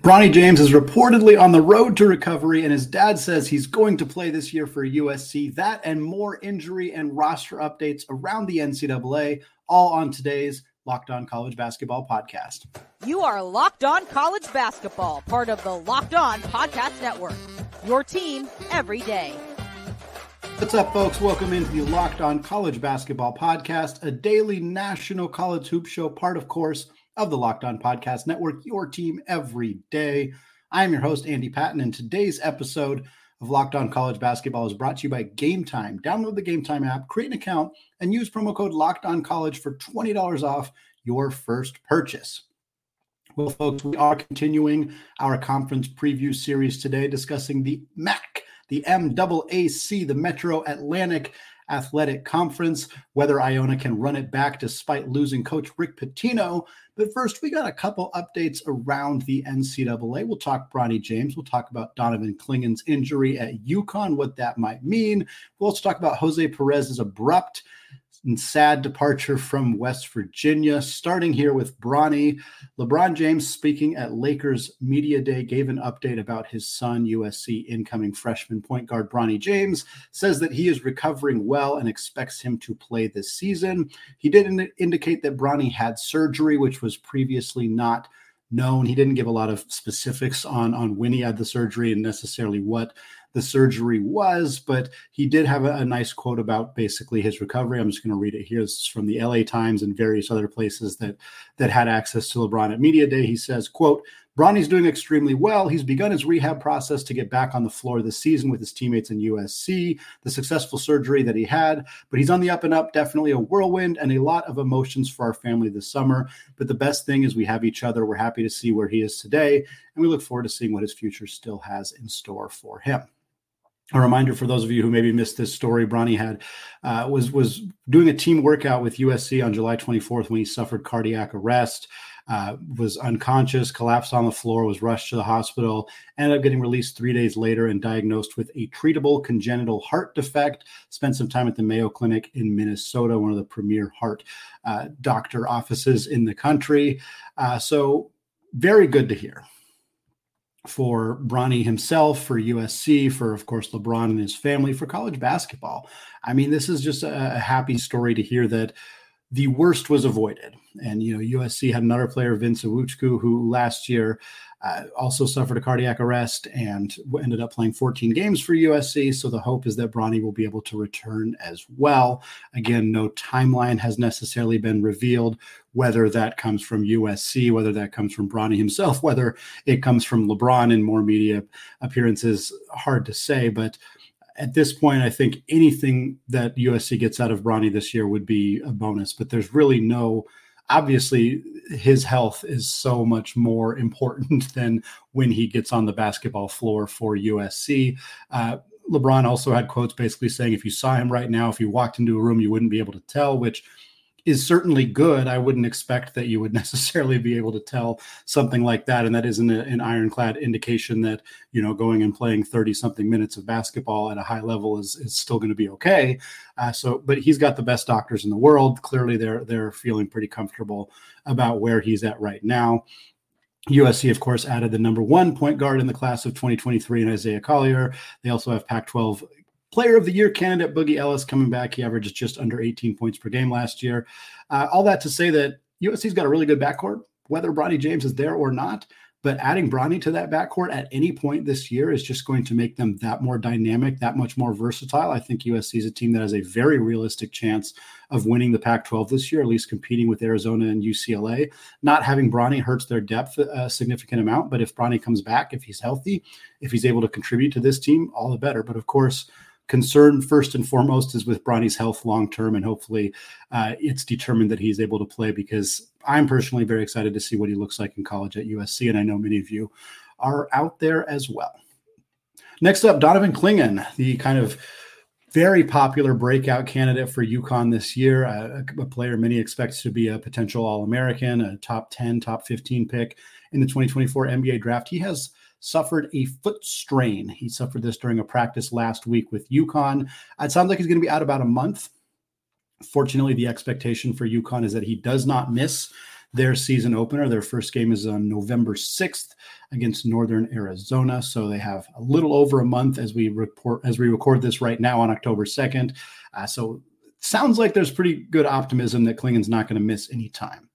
Bronny James is reportedly on the road to recovery, and his dad says he's going to play this year for USC. That and more injury and roster updates around the NCAA, all on today's Locked On College Basketball podcast. You are Locked On College Basketball, part of the Locked On Podcast Network. Your team every day. What's up, folks? Welcome into the Locked On College Basketball podcast, a daily national college hoop show, part, of course, of the Locked On Podcast Network, your team every day. I am your host, Andy Patton, and today's episode of Locked On College Basketball is brought to you by Game Time. Download the Game Time app, create an account, and use promo code Locked On College for $20 off your first purchase. Well, folks, we are continuing our conference preview series today, discussing the MAC, the MAAC, the Metro Atlantic Athletic Conference, whether Iona can run it back despite losing coach Rick Pitino. But first, we got a couple updates around the NCAA. We'll talk Bronny James. We'll talk about Donovan Clingan's injury at UConn, what that might mean. We'll also talk about Jose Perez's abrupt and sad departure from West Virginia. Starting here with Bronny. LeBron James, speaking at Lakers Media Day, gave an update about his son, USC incoming freshman point guard Bronny James, says that he is recovering well and expects him to play this season. He did in- indicate that Bronny had surgery, which was previously not known. He didn't give a lot of specifics on, on when he had the surgery and necessarily what the surgery was, but he did have a, a nice quote about basically his recovery. I'm just going to read it here. This is from the LA Times and various other places that that had access to LeBron at media day. He says, "quote Bronny's doing extremely well. He's begun his rehab process to get back on the floor this season with his teammates in USC, the successful surgery that he had, but he's on the up and up, definitely a whirlwind and a lot of emotions for our family this summer. But the best thing is we have each other. We're happy to see where he is today, and we look forward to seeing what his future still has in store for him a reminder for those of you who maybe missed this story Bronny had uh, was was doing a team workout with USC on July 24th when he suffered cardiac arrest uh, was unconscious collapsed on the floor was rushed to the hospital ended up getting released three days later and diagnosed with a treatable congenital heart defect. Spent some time at the Mayo Clinic in Minnesota one of the premier heart uh, doctor offices in the country. Uh, so very good to hear for Bronny himself, for USC, for of course LeBron and his family, for college basketball. I mean, this is just a, happy story to hear that the worst was avoided. And you know, USC had another player, Vince Iwuchukwu, who last year uh, also suffered a cardiac arrest and ended up playing 14 games for USC. So the hope is that Bronny will be able to return as well. Again, no timeline has necessarily been revealed, whether that comes from USC, whether that comes from Bronny himself, whether it comes from LeBron in more media appearances, hard to say. But at this point, I think anything that USC gets out of Bronny this year would be a bonus. But there's really no obviously his health is so much more important than when he gets on the basketball floor for USC. Uh, LeBron also had quotes basically saying, if you saw him right now, if you walked into a room, you wouldn't be able to tell, which is certainly good. I wouldn't expect that you would necessarily be able to tell something like that. And that isn't a, an ironclad indication that, you know, going and playing 30 something minutes of basketball at a high level is, is still going to be okay. Uh, so, but he's got the best doctors in the world. Clearly they're, they're feeling pretty comfortable about where he's at right now. USC, of course, added the number one point guard in the class of 2023 in Isaiah Collier. They also have Pac 12 Player of the Year candidate Boogie Ellis coming back. He averaged just under 18 points per game last year. Uh, all that to say that USC's got a really good backcourt, whether Bronny James is there or not. But adding Bronny to that backcourt at any point this year is just going to make them that more dynamic, that much more versatile. I think USC is a team that has a very realistic chance of winning the Pac 12 this year, at least competing with Arizona and UCLA. Not having Bronny hurts their depth a significant amount. But if Bronny comes back, if he's healthy, if he's able to contribute to this team, all the better. But of course, concern first and foremost is with Bronny's health long term, and hopefully uh, it's determined that he's able to play because I'm personally very excited to see what he looks like in college at USC, and I know many of you are out there as well. Next up, Donovan Clingan, the kind of very popular breakout candidate for UConn this year, a, a player many expect to be a potential All American, a top 10, top 15 pick in the 2024 NBA draft. He has suffered a foot strain. He suffered this during a practice last week with UConn. It sounds like he's going to be out about a month. Fortunately, the expectation for UConn is that he does not miss their season opener. Their first game is on November 6th against Northern Arizona. So they have a little over a month as we report as we record this right now on October 2nd. Uh, so sounds like there's pretty good optimism that Clingan's not going to miss any time.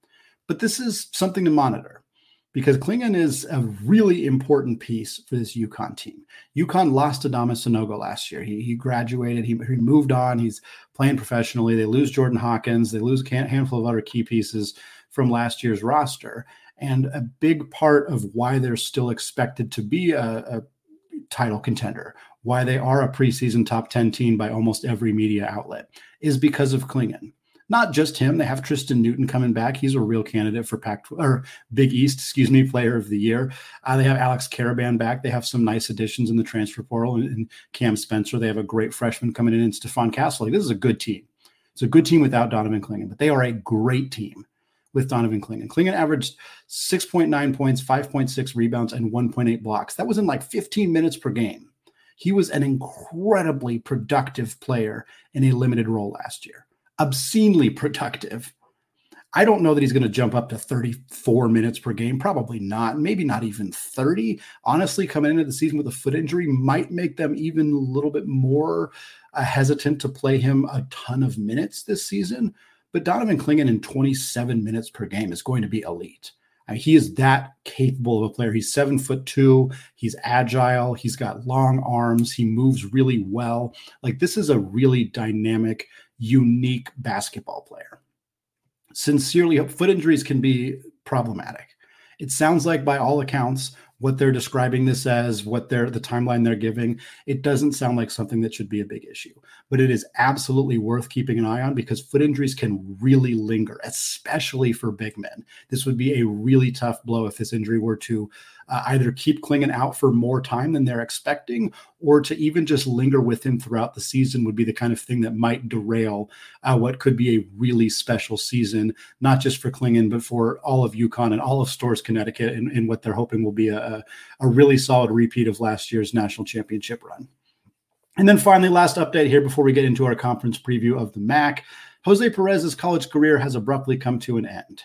But this is something to monitor because Clingan is a really important piece for this UConn team. UConn lost to Adama Sanogo last year. He, he graduated, he, he moved on, he's playing professionally. They lose Jordan Hawkins, they lose a handful of other key pieces from last year's roster. And a big part of why they're still expected to be a, a title contender, why they are a preseason top 10 team by almost every media outlet, is because of Clingan. Not just him, they have Tristan Newton coming back. He's a real candidate for Pac or Big East, excuse me, Player of the Year. Uh, they have Alex Karaban back. They have some nice additions in the transfer portal and, and Cam Spencer. They have a great freshman coming in and Stephon Castle. This is a good team. It's a good team without Donovan Clingan, but they are a great team with Donovan Clingan. Clingan averaged 6.9 points, 5.6 rebounds, and 1.8 blocks. That was in like 15 minutes per game. He was an incredibly productive player in a limited role last year, obscenely productive. I don't know that he's going to jump up to 34 minutes per game. Probably not. Maybe not even 30. Honestly, coming into the season with a foot injury might make them even a little bit more uh, hesitant to play him a ton of minutes this season. But Donovan Clingan in 27 minutes per game is going to be elite. He is that capable of a player. He's seven foot two. He's agile. He's got long arms. He moves really well. Like this is a really dynamic, unique basketball player. Sincerely, foot injuries can be problematic. It sounds like, by all accounts, what they're describing this as, what they're the timeline they're giving, it doesn't sound like something that should be a big issue. But it is absolutely worth keeping an eye on because foot injuries can really linger, especially for big men. This would be a really tough blow if this injury were to uh, either keep Clingan out for more time than they're expecting, or to even just linger with him throughout the season would be the kind of thing that might derail uh, what could be a really special season, not just for Clingan, but for all of UConn and all of Storrs Connecticut, and, and what they're hoping will be a, a really solid repeat of last year's national championship run. And then finally, last update here before we get into our conference preview of the MAAC. Jose Perez's college career has abruptly come to an end.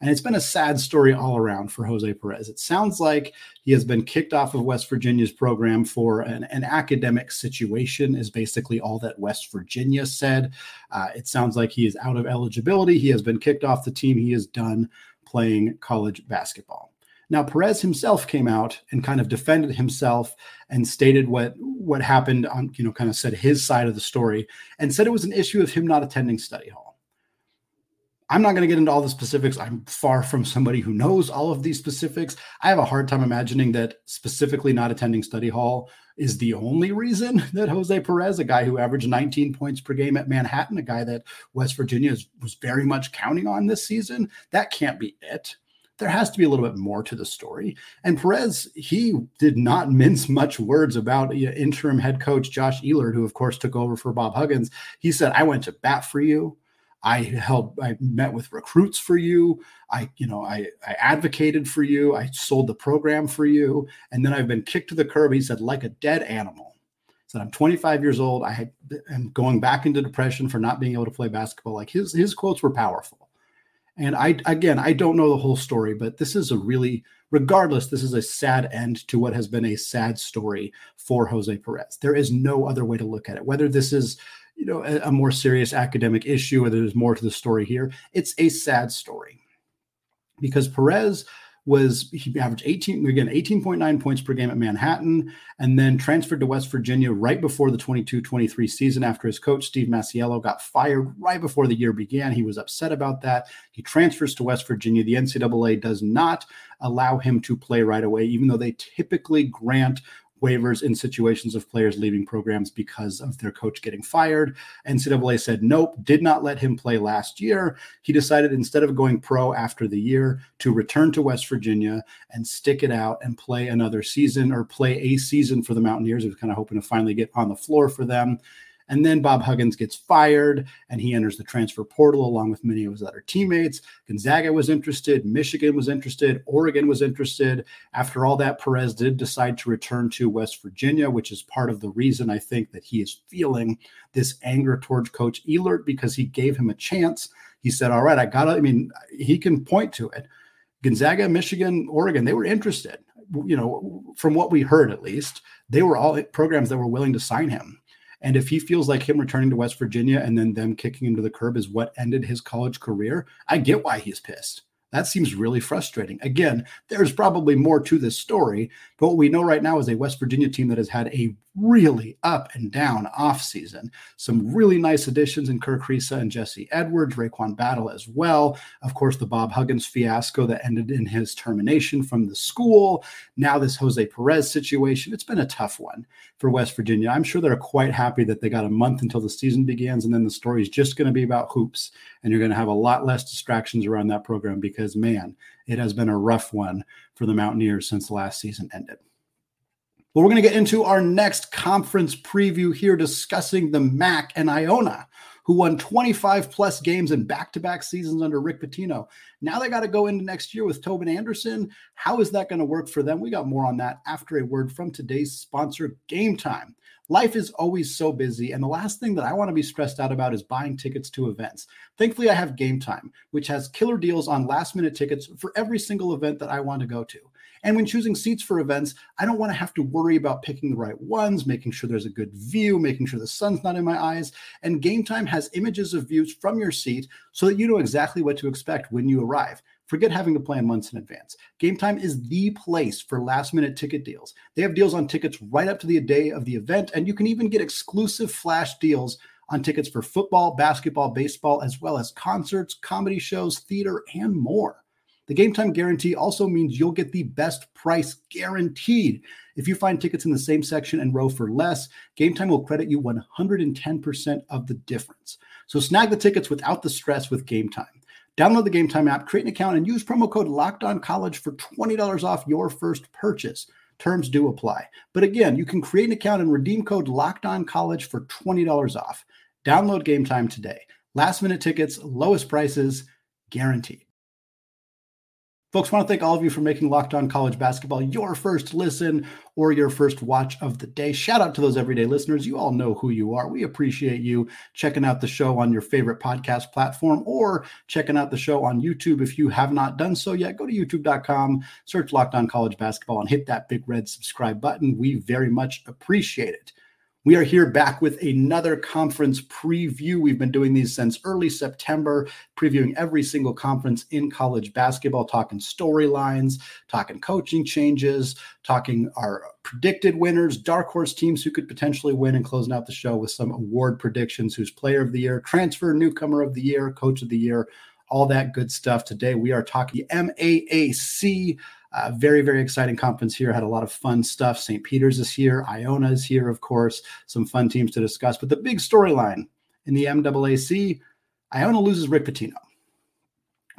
And it's been a sad story all around for Jose Perez. It sounds like he has been kicked off of West Virginia's program for an, an academic situation, is basically all that West Virginia said. Uh, it sounds like he is out of eligibility. He has been kicked off the team. He is done playing college basketball. Now, Perez himself came out and kind of defended himself and stated what what happened on, you know, kind of said his side of the story and said it was an issue of him not attending study hall. I'm not going to get into all the specifics. I'm far from somebody who knows all of these specifics. I have a hard time imagining that specifically not attending study hall is the only reason that Jose Perez, a guy who averaged 19 points per game at Manhattan, a guy that West Virginia was very much counting on this season, that can't be it. There has to be a little bit more to the story. And Perez, he did not mince much words about interim head coach Josh Eilert, who, of course, took over for Bob Huggins. He said, I went to bat for you. I helped, I met with recruits for you. I, you know, I, I advocated for you. I sold the program for you. And then I've been kicked to the curb. He said, like a dead animal. Said, I'm 25 years old. I am going back into depression for not being able to play basketball. Like his, his quotes were powerful. And I, again, I don't know the whole story, but this is a really, regardless, this is a sad end to what has been a sad story for Jose Perez. There is no other way to look at it. Whether this is, you know a, a more serious academic issue or there's more to the story here it's a sad story because perez was he averaged 18 again 18.9 points per game at manhattan and then transferred to west virginia right before the 22-23 season after his coach steve masiello got fired right before the year began. He was upset about that. He transfers to west virginia. The ncaa does not allow him to play right away even though they typically grant waivers in situations of players leaving programs because of their coach getting fired. NCAA said nope, did not let him play last year. He decided instead of going pro after the year to return to West Virginia and stick it out and play another season or play a season for the Mountaineers. He was kind of hoping to finally get on the floor for them. And then Bob Huggins gets fired and he enters the transfer portal along with many of his other teammates. Gonzaga was interested, Michigan was interested, Oregon was interested. After all that, Perez did decide to return to West Virginia, which is part of the reason I think that he is feeling this anger towards Coach Eilert because he gave him a chance. He said, All right, I got to, I mean, he can point to it. Gonzaga, Michigan, Oregon, they were interested. You know, from what we heard at least, they were all programs that were willing to sign him. And if he feels like him returning to West Virginia and then them kicking him to the curb is what ended his college career, I get why he's pissed. That seems really frustrating. Again, there's probably more to this story, but what we know right now is a West Virginia team that has had a really up and down offseason. Some really nice additions in Kerr Kriisa and Jesse Edwards, RaeQuan Battle as well. Of course, the Bob Huggins fiasco that ended in his termination from the school. Now, this Jose Perez situation. It's been a tough one for West Virginia. I'm sure they're quite happy that they got a month until the season begins, and then the story is just going to be about hoops. And you're going to have a lot less distractions around that program because, man, it has been a rough one for the Mountaineers since last season ended. Well, we're going to get into our next conference preview here discussing the MAAC and Iona, who won 25 plus games in back to back seasons under Rick Pitino. Now they got to go into next year with Tobin Anderson. How is that going to work for them? We got more on that after a word from today's sponsor, Game Time. Life is always so busy, and the last thing that I want to be stressed out about is buying tickets to events. Thankfully, I have Game Time, which has killer deals on last minute tickets for every single event that I want to go to. And when choosing seats for events, I don't want to have to worry about picking the right ones, making sure there's a good view, making sure the sun's not in my eyes. And Game Time has images of views from your seat so that you know exactly what to expect when you arrive. Forget having to plan months in advance. Game Time is the place for last minute ticket deals. They have deals on tickets right up to the day of the event, and you can even get exclusive flash deals on tickets for football, basketball, baseball, as well as concerts, comedy shows, theater, and more. The game time guarantee also means you'll get the best price guaranteed. If you find tickets in the same section and row for less, Game Time will credit you 110% of the difference. So snag the tickets without the stress with Game Time. Download the Game Time app, create an account, and use promo code Locked On College for $20 off your first purchase. Terms do apply. But again, you can create an account and redeem code Locked On College for $20 off. Download Game Time today. Last minute tickets, lowest prices, guaranteed. Folks, want to thank all of you for making Locked On College Basketball your first listen or your first watch of the day. Shout out to those everyday listeners. You all know who you are. We appreciate you checking out the show on your favorite podcast platform or checking out the show on YouTube. If you have not done so yet, go to youtube.com, search Locked On College Basketball, and hit that big red subscribe button. We very much appreciate it. We are here back with another conference preview. We've been doing these since early September, previewing every single conference in college basketball, talking storylines, talking coaching changes, talking our predicted winners, dark horse teams who could potentially win, and closing out the show with some award predictions who's player of the year, transfer newcomer of the year, coach of the year, all that good stuff. Today we are talking MAAC. Uh, very, very exciting conference here. Had a lot of fun stuff. St. Peter's is here. Iona is here, of course. Some fun teams to discuss. But the big storyline in the MAAC, Iona loses Rick Pitino.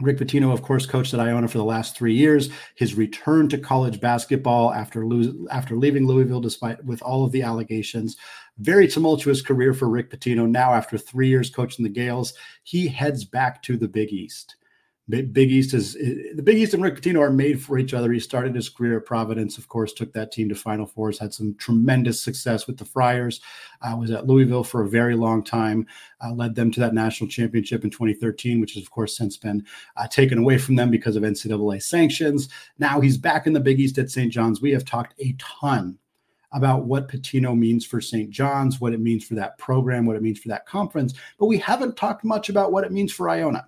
Rick Pitino, of course, coached at Iona for the last three years. His return to college basketball after lose, after leaving Louisville, despite with all of the allegations, very tumultuous career for Rick Pitino. Now, after three years coaching the Gaels, he heads back to the Big East. Big East is the Big East and Rick Pitino are made for each other. He started his career at Providence, of course, took that team to Final Fours, had some tremendous success with the Friars. Uh, was at Louisville for a very long time, uh, led them to that national championship in 2013, which has of course since been uh, taken away from them because of NCAA sanctions. Now he's back in the Big East at St. John's. We have talked a ton about what Pitino means for St. John's, what it means for that program, what it means for that conference, but we haven't talked much about what it means for Iona.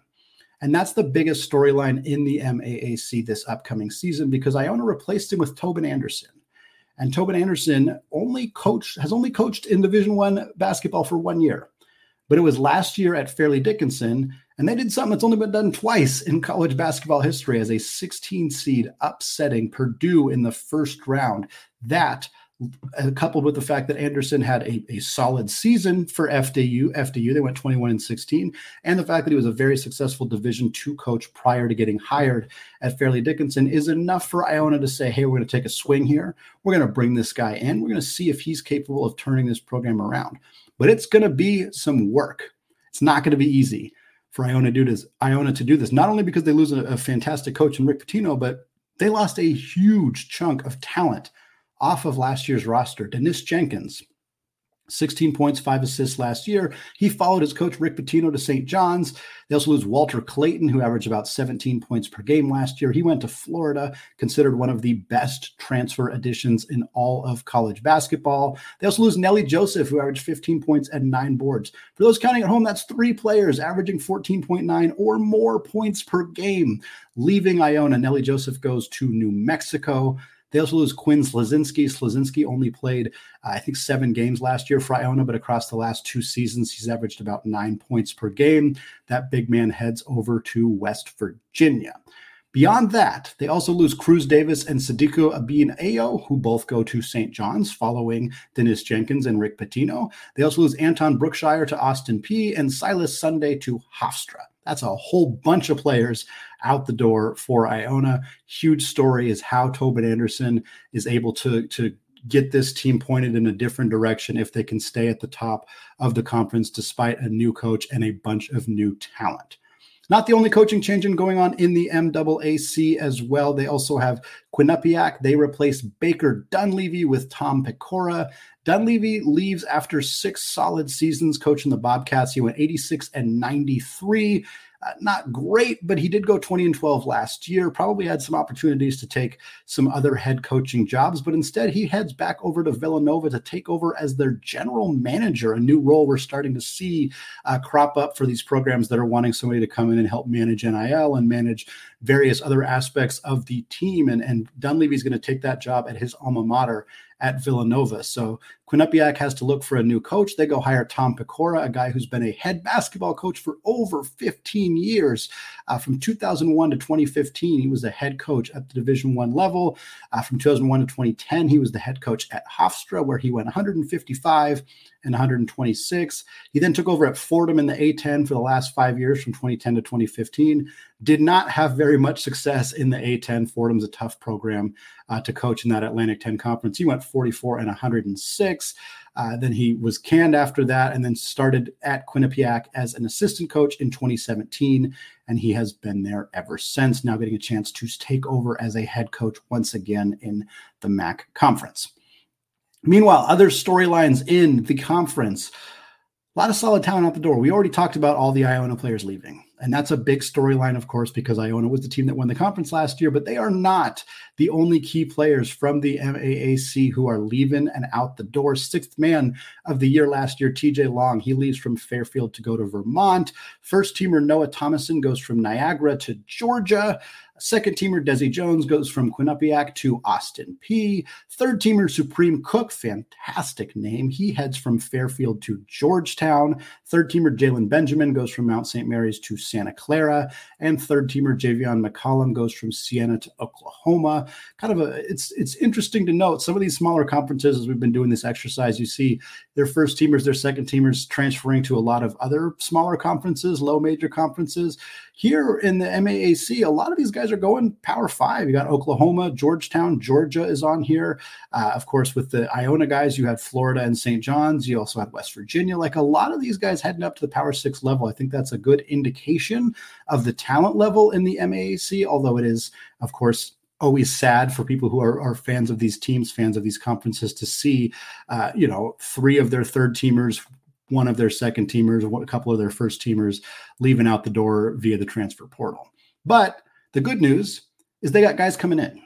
And that's the biggest storyline in the MAAC this upcoming season because Iona replaced him with Tobin Anderson. And Tobin Anderson only coached has only coached in Division One basketball for one year. But it was last year at Fairleigh Dickinson, and they did something that's only been done twice in college basketball history as a 16 seed upsetting Purdue in the first round. That Uh, coupled with the fact that Anderson had a, a solid season for FDU. FDU, they went 21 and 16, and the fact that he was a very successful Division two coach prior to getting hired at Fairleigh Dickinson is enough for Iona to say, hey, we're going to take a swing here. We're going to bring this guy in. We're going to see if he's capable of turning this program around. but it's going to be some work. It's not going to be easy for Iona, Iona to do this, not only because they lose a, a fantastic coach in Rick Pitino, but they lost a huge chunk of talent off of last year's roster. Daniss Jenkins, 16 points, five assists last year. He followed his coach Rick Pitino to St. John's. They also lose Walter Clayton, who averaged about 17 points per game last year. He went to Florida, considered one of the best transfer additions in all of college basketball. They also lose Nelly Joseph, who averaged 15 points and nine boards. For those counting at home, that's three players averaging 14.9 or more points per game. Leaving Iona, Nelly Joseph goes to New Mexico. They also lose Quinn Slazinski. Slazinski only played, uh, I think, seven games last year for Iona, but across the last two seasons, he's averaged about nine points per game. That big man heads over to West Virginia. Beyond that, they also lose Cruz Davis and Sadiku Ibine Ayo, who both go to St. John's following Daniss Jenkins and Rick Pitino. They also lose Anton Brookshire to Austin Peay and Silas Sunday to Hofstra. That's a whole bunch of players out the door for Iona. Huge story is how Tobin Anderson is able to to get this team pointed in a different direction if they can stay at the top of the conference despite a new coach and a bunch of new talent. Not the only coaching change in going on in the MAAC as well. They also have Quinnipiac. They replace Baker Dunleavy with Tom Pecora. Dunleavy leaves after six solid seasons coaching the Bobcats. He went 86 and 93. Uh, not great, but he did go 20 and 12 last year. Probably had some opportunities to take some other head coaching jobs, but instead he heads back over to Villanova to take over as their general manager, a new role we're starting to see uh, crop up for these programs that are wanting somebody to come in and help manage NIL and manage various other aspects of the team. And, and Dunleavy's going to take that job at his alma mater at Villanova. So Quinnipiac has to look for a new coach. They go hire Tom Pecora, a guy who's been a head basketball coach for over 15 years. Uh, from 2001 to 2015, he was the head coach at the Division One level. Uh, from 2001 to 2010, he was the head coach at Hofstra, where he went 155 and 126. He then took over at Fordham in the A10 for the last five years from 2010 to 2015. Did not have very much success in the A10. Fordham's a tough program uh, to coach in that Atlantic 10 conference. He went 44 and 106. Uh, then he was canned after that and then started at Quinnipiac as an assistant coach in 2017. And he has been there ever since, now getting a chance to take over as a head coach once again in the MAAC conference. Meanwhile, other storylines in the conference. A lot of solid talent out the door. We already talked about all the Iona players leaving. And that's a big storyline, of course, because Iona was the team that won the conference last year, but they are not the only key players from the MAAC who are leaving and out the door. Sixth man of the year last year, TJ Long, he leaves from Fairfield to go to Vermont. First teamer Noah Thomasson goes from Niagara to Georgia. Second teamer Dezi Jones goes from Quinnipiac to Austin Peay. Third teamer Supreme Cook, fantastic name. He heads from Fairfield to Georgetown. Third teamer Jalen Benjamin goes from Mount St. Mary's to Santa Clara. And third teamer Javian McCollum goes from Siena to Oklahoma. Kind of a it's it's interesting to note some of these smaller conferences as we've been doing this exercise, you see their first teamers, their second teamers transferring to a lot of other smaller conferences, low major conferences. Here in the MAAC, a lot of these guys are going Power Five. You got Oklahoma, Georgetown, Georgia is on here. Uh, of course, with the Iona guys, you had Florida and St. John's. You also had West Virginia. Like a lot of these guys heading up to the Power Six level. I think that's a good indication of the talent level in the MAAC, although it is, of course, always sad for people who are, are, fans of these teams, fans of these conferences, to see, uh, you know, three of their third teamers one of their second teamers, a couple of their first teamers leaving out the door via the transfer portal. But the good news is they got guys coming in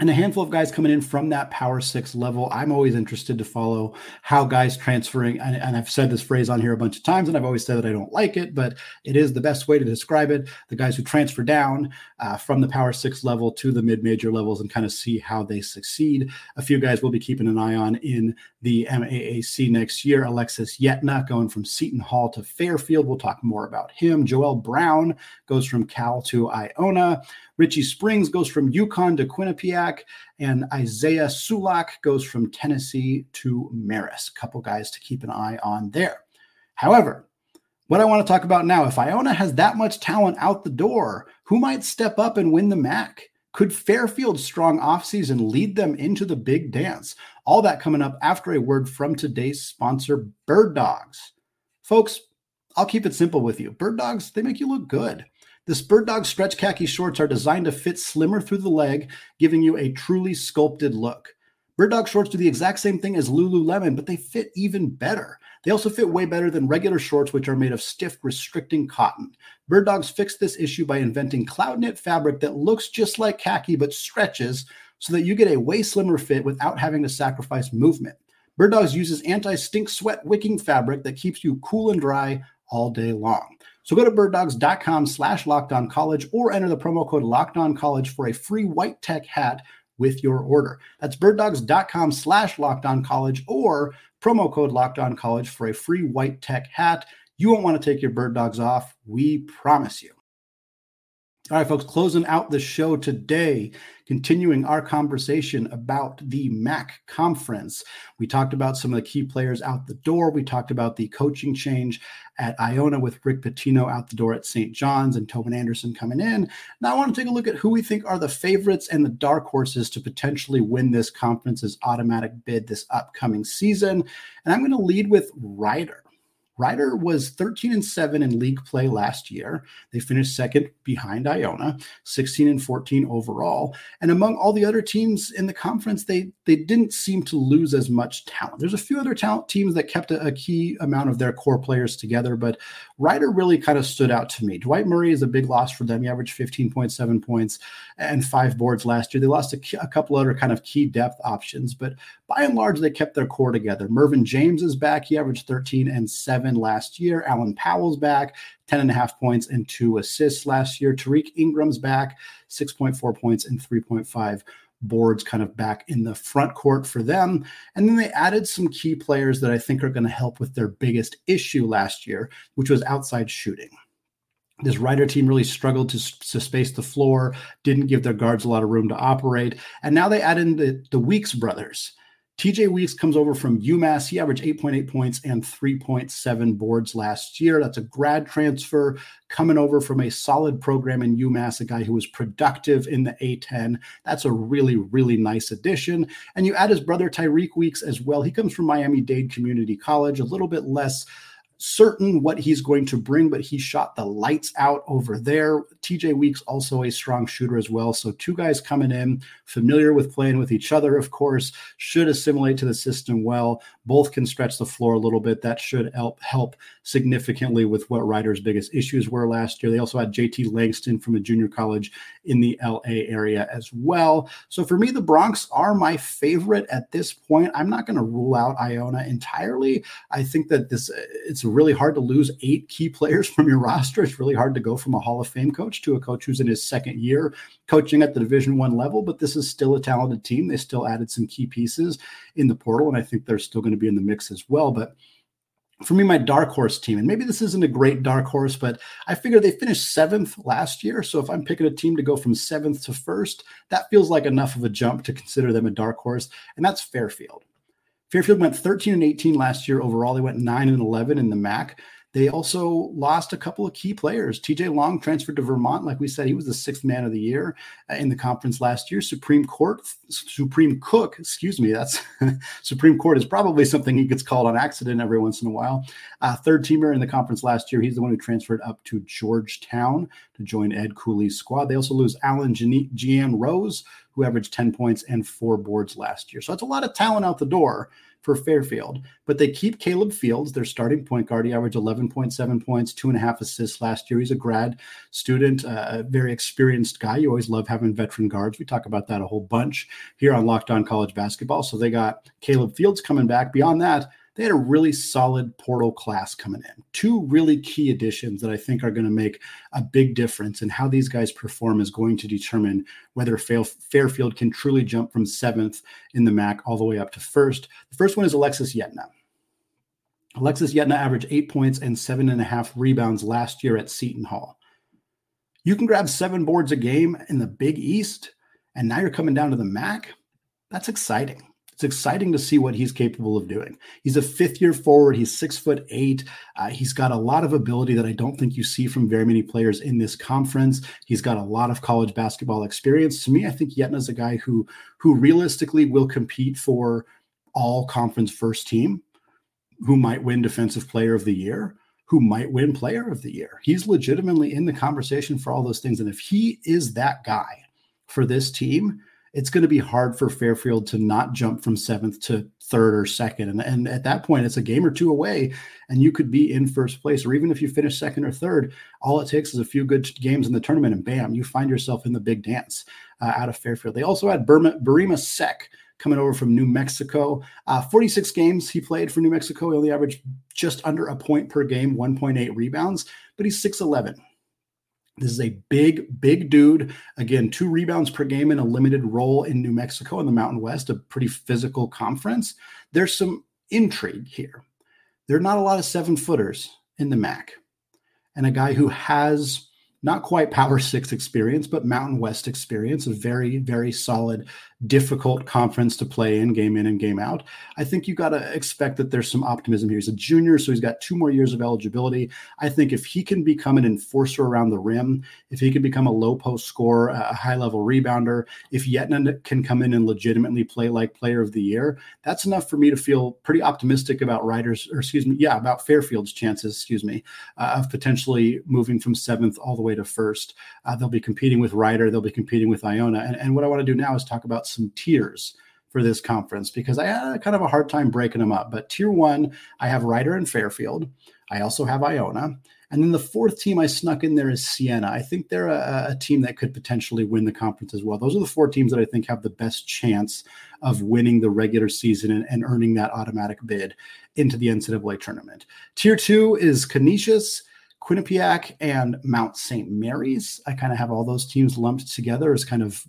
and a handful of guys coming in from that power six level. I'm always interested to follow how guys transferring, and, and, I've said this phrase on here a bunch of times, and I've always said that I don't like it, but it is the best way to describe it. The guys who transfer down uh, from the power six level to the mid major levels and kind of see how they succeed. A few guys we'll be keeping an eye on in the MAAC next year. Alexis Yetna going from Seton Hall to Fairfield. We'll talk more about him. Joel Brown goes from Cal to Iona. Richie Springs goes from UConn to Quinnipiac, and Isaiah Sulak goes from Tennessee to Marist. Couple guys to keep an eye on there. However, what I want to talk about now, if Iona has that much talent out the door, who might step up and win the MAAC? Could Fairfield's strong offseason lead them into the big dance? All that coming up after a word from today's sponsor, Bird Dogs. Folks, I'll keep it simple with you. Bird Dogs, they make you look good. The Bird Dog stretch khaki shorts are designed to fit slimmer through the leg, giving you a truly sculpted look. Bird Dog shorts do the exact same thing as Lululemon, but they fit even better. They also fit way better than regular shorts, which are made of stiff, restricting cotton. Bird Dogs fixed this issue by inventing cloud knit fabric that looks just like khaki but stretches so that you get a way slimmer fit without having to sacrifice movement. Bird Dogs uses anti stink sweat wicking fabric that keeps you cool and dry all day long. So go to birddogs.com slash lockdown college or enter the promo code lockdown college for a free white tech hat with your order. That's birddogs.com slash lockdown college or promo code lockdown college for a free white tech hat. You won't want to take your bird dogs off. We promise you. All right, folks, closing out the show today, continuing our conversation about the MAAC conference. We talked about some of the key players out the door. We talked about the coaching change at Iona with Rick Pitino out the door at St. John's and Tobin Anderson coming in. Now, I want to take a look at who we think are the favorites and the dark horses to potentially win this conference's automatic bid this upcoming season. And I'm going to lead with Rider. Rider was 13 and 7 in league play last year. They finished second behind Iona, 16 and 14 overall. And among all the other teams in the conference, they they didn't seem to lose as much talent. There's a few other talent teams that kept a, a key amount of their core players together, but Rider really kind of stood out to me. Dwight Murray is a big loss for them. He averaged 15.7 points and five boards last year. They lost a, a couple other kind of key depth options, but by and large, they kept their core together. Mervin James is back. He averaged 13 and 7 last year. Allen Powell's back, 10 and a half points and two assists last year. Tariq Ingraham's back, 6.4 points and 3.5 boards kind of back in the front court for them. And then they added some key players that I think are going to help with their biggest issue last year, which was outside shooting this Rider team really struggled to, to, space the floor, didn't give their guards a lot of room to operate. And now they add in the, the Weeks brothers. TJ Weeks comes over from UMass. He averaged 8.8 points and 3.7 boards last year. That's a grad transfer coming over from a solid program in UMass, a guy who was productive in the A10. That's a really, really nice addition. And you add his brother Tyriek Weeks as well. He comes from Miami Dade Community College, a little bit less certain what he's going to bring, but he shot the lights out over there. TJ Weeks also a strong shooter as well. So two guys coming in, familiar with playing with each other, of course, should assimilate to the system well. Both can stretch the floor a little bit. That should help help significantly with what Rider's biggest issues were last year. They also had JT Langston from a junior college in the LA area as well. So for me, the Broncs are my favorite at this point. I'm not going to rule out Iona entirely. I think that this it's really hard to lose eight key players from your roster. It's really hard to go from a Hall of Fame coach to a coach who's in his second year coaching at the Division One level. But this is still a talented team. They still added some key pieces in the portal, and I think they're still going to be in the mix as well. But for me, my dark horse team, and maybe this isn't a great dark horse, but I figure they finished seventh last year. So if I'm picking a team to go from seventh to first, that feels like enough of a jump to consider them a dark horse, and that's Fairfield. Fairfield went 13 and 18 last year overall. They went 9 and 11 in the MAAC. They also lost a couple of key players. TJ Long transferred to Vermont. Like we said, he was the sixth man of the year uh, in the conference last year. Supreme Court, Supreme Cook, excuse me, that's Supreme Court is probably something he gets called on accident every once in a while. Uh, third teamer in the conference last year. He's the one who transferred up to Georgetown to join Ed Cooley's squad. They also lose Allan Jeanne-Rose, who averaged 10 points and four boards last year. So that's a lot of talent out the door for Fairfield. But they keep Caleb Fields, their starting point guard. He averaged 11.7 points, two and a half assists last year. He's a grad student, uh, a very experienced guy. You always love having veteran guards. We talk about that a whole bunch here on Locked On College Basketball. So they got Caleb Fields coming back. Beyond that, they had a really solid portal class coming in. Two really key additions that I think are going to make a big difference. And how these guys perform is going to determine whether Fairfield can truly jump from seventh in the MAAC all the way up to first. The first one is Alexis Yetna. Alexis Yetna averaged eight points and seven and a half rebounds last year at Seton Hall. You can grab seven boards a game in the Big East, and now you're coming down to the MAAC. That's exciting it's exciting to see what he's capable of doing. He's a fifth year forward. He's six foot eight. Uh, he's got a lot of ability that I don't think you see from very many players in this conference. He's got a lot of college basketball experience. To me, I think Yetna is a guy who who realistically will compete for all conference first team, who might win defensive player of the year, who might win player of the year. He's legitimately in the conversation for all those things. And if he is that guy for this team, it's going to be hard for Fairfield to not jump from seventh to third or second. And, and at that point, it's a game or two away, and you could be in first place. Or even if you finish second or third, all it takes is a few good games in the tournament, and bam, you find yourself in the big dance uh, out of Fairfield. They also had Burma, Birima Seck coming over from New Mexico. Uh, 46 games he played for New Mexico. He only averaged just under a point per game, 1.8 rebounds, but he's 6'11. This is a big, big dude. Again, two rebounds per game in a limited role in New Mexico in the Mountain West, a pretty physical conference. There's some intrigue here. There are not a lot of seven footers in the MAAC. And a guy who has not quite Power Six experience, but Mountain West experience, a very, very solid difficult conference to play in game in and game out. I think you got to expect that there's some optimism here. He's a junior, so he's got two more years of eligibility. I think if he can become an enforcer around the rim, if he can become a low post scorer, a high level rebounder, if Yetna can come in and legitimately play like player of the year, that's enough for me to feel pretty optimistic about Riders, or excuse me, yeah, about Fairfield's chances, excuse me, uh, of potentially moving from seventh all the way to first. Uh, they'll be competing with Rider, they'll be competing with Iona. And, and what I want to do now is talk about some tiers for this conference because I had kind of a hard time breaking them up. But tier one, I have Rider and Fairfield. I also have Iona. And then the fourth team I snuck in there is Siena. I think they're a, a, team that could potentially win the conference as well. Those are the four teams that I think have the best chance of winning the regular season and, and earning that automatic bid into the NCAA tournament. Tier two is Canisius. Quinnipiac and Mount St. Mary's. I kind of have all those teams lumped together as kind of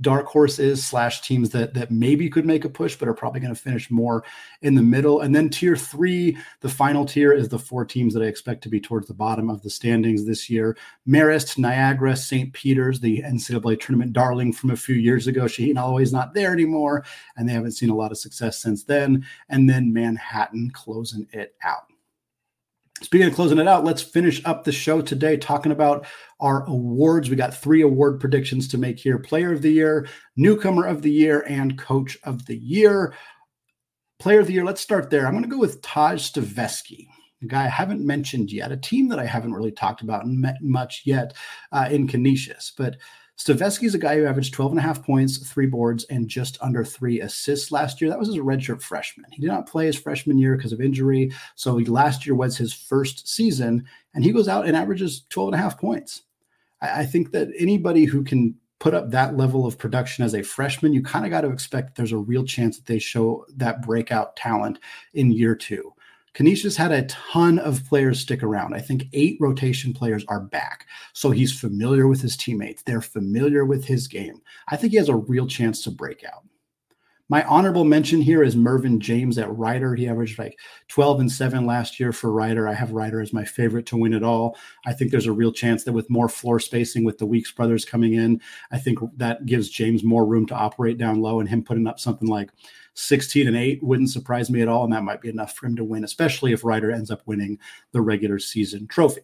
dark horses slash teams that that maybe could make a push but are probably going to finish more in the middle and then tier three the final tier is the four teams that i expect to be towards the bottom of the standings this year marist niagara st peter's the ncaa tournament darling from a few years ago shaheen holloway's not there anymore and they haven't seen a lot of success since then and then manhattan closing it out Speaking of closing it out, let's finish up the show today talking about our awards. We got three award predictions to make here Player of the Year, Newcomer of the Year, and Coach of the Year. Player of the Year, let's start there. I'm going to go with Taj Staveski, a guy I haven't mentioned yet, a team that I haven't really talked about much yet uh, in Canisius. But Staveski is a guy who averaged 12 and a half points, three boards, and just under three assists last year. That was as a redshirt freshman. He did not play his freshman year because of injury. So last year was his first season, and he goes out and averages 12 and a half points. I, I think that anybody who can put up that level of production as a freshman, you kind of got to expect there's a real chance that they show that breakout talent in year two. Canisius had a ton of players stick around. I think eight rotation players are back. So he's familiar with his teammates. They're familiar with his game. I think he has a real chance to break out. My honorable mention here is Mervin James at Rider. He averaged like 12 and 7 last year for Rider. I have Rider as my favorite to win it all. I think there's a real chance that with more floor spacing with the Weeks brothers coming in, I think that gives James more room to operate down low and him putting up something like 16 and 8 wouldn't surprise me at all. And that might be enough for him to win, especially if Rider ends up winning the regular season trophy.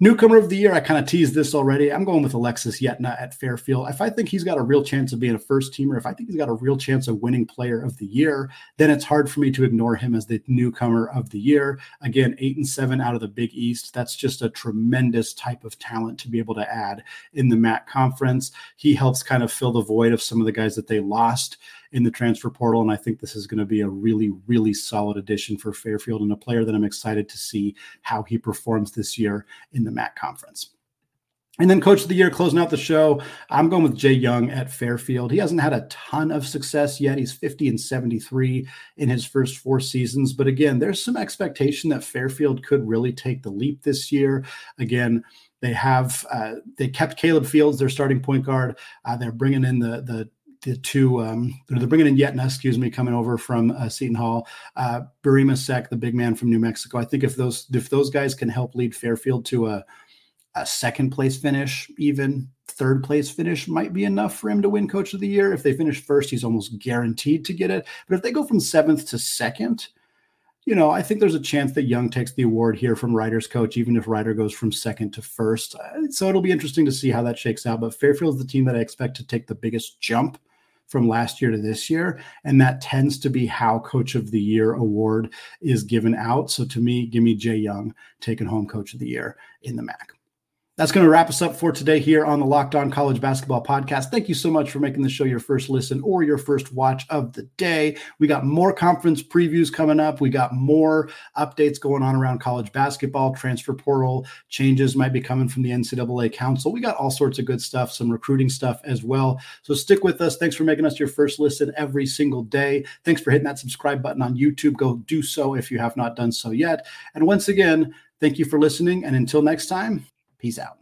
Newcomer of the year, I kind of teased this already. I'm going with Alexis Yetna at Fairfield. If I think he's got a real chance of being a first teamer, if I think he's got a real chance of winning player of the year, then it's hard for me to ignore him as the newcomer of the year. Again, eight and seven out of the Big East. That's just a tremendous type of talent to be able to add in the MAAC conference. He helps kind of fill the void of some of the guys that they lost in the transfer portal. And I think this is going to be a really, really solid addition for Fairfield and a player that I'm excited to see how he performs this year in the MAAC conference. And then coach of the year closing out the show, I'm going with Jay Young at Fairfield. He hasn't had a ton of success yet. He's 50 and 73 in his first four seasons. But again, there's some expectation that Fairfield could really take the leap this year. Again, they have uh, they kept Caleb Fields, their starting point guard. Uh, they're bringing in the the the two um, they're bringing in Yetna, excuse me, coming over from uh, Seton Hall. Uh, Birima Seck, the big man from New Mexico. I think if those if those guys can help lead Fairfield to a a second place finish, even third place finish might be enough for him to win coach of the year. If they finish first, he's almost guaranteed to get it. But if they go from seventh to second, you know, I think there's a chance that Young takes the award here from Rider's coach, even if Rider goes from second to first. Uh, so it'll be interesting to see how that shakes out. But Fairfield's the team that I expect to take the biggest jump from last year to this year. And that tends to be how Coach of the Year award is given out. So to me, give me Jay Young taking home Coach of the Year in the MAAC. That's going to wrap us up for today here on the Locked On College Basketball Podcast. Thank you so much for making the show your first listen or your first watch of the day. We got more conference previews coming up. We got more updates going on around college basketball, transfer portal changes might be coming from the NCAA Council. We got all sorts of good stuff, some recruiting stuff as well. So stick with us. Thanks for making us your first listen every single day. Thanks for hitting that subscribe button on YouTube. Go do so if you have not done so yet. And once again, thank you for listening. And until next time, Peace out.